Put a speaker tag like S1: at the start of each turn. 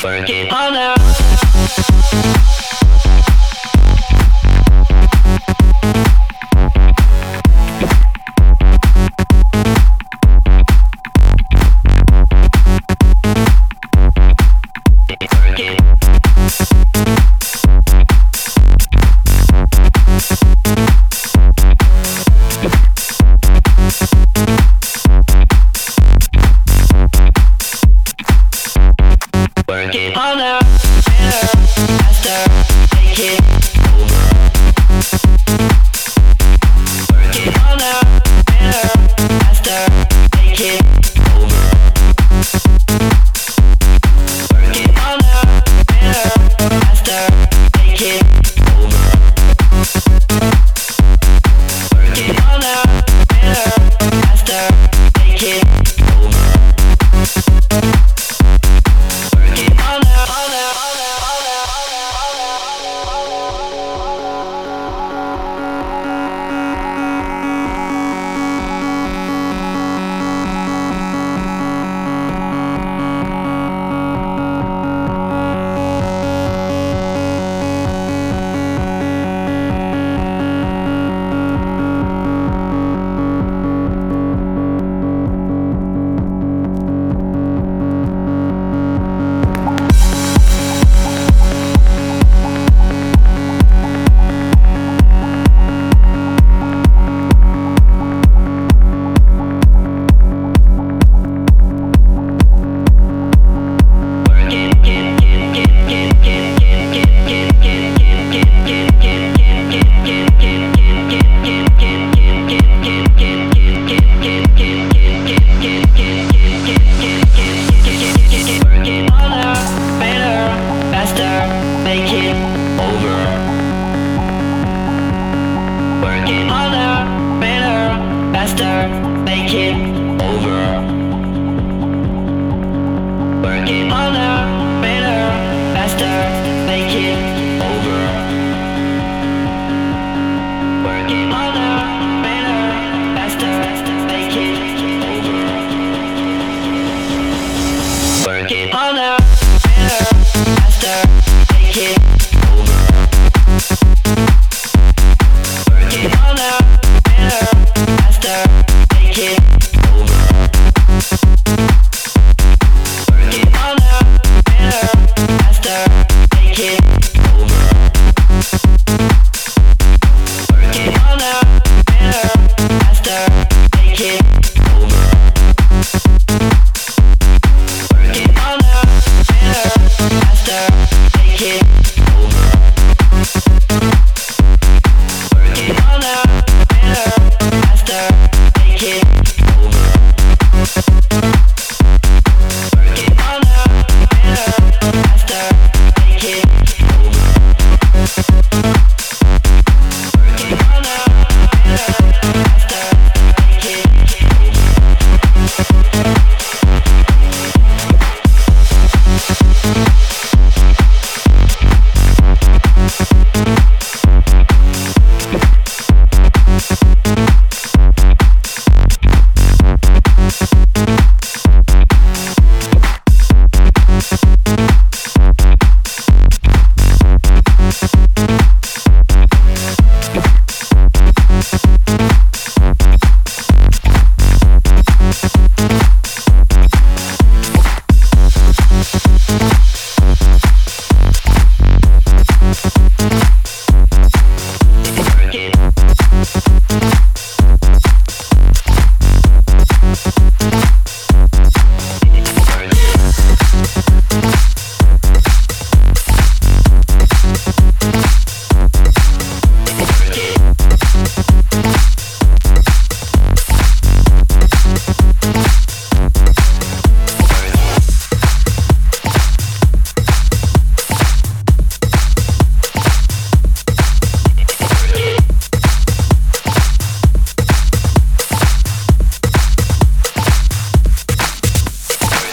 S1: Burn it all out. Get it harder, better, faster, make it. make it over. harder, better, faster, make it over. harder.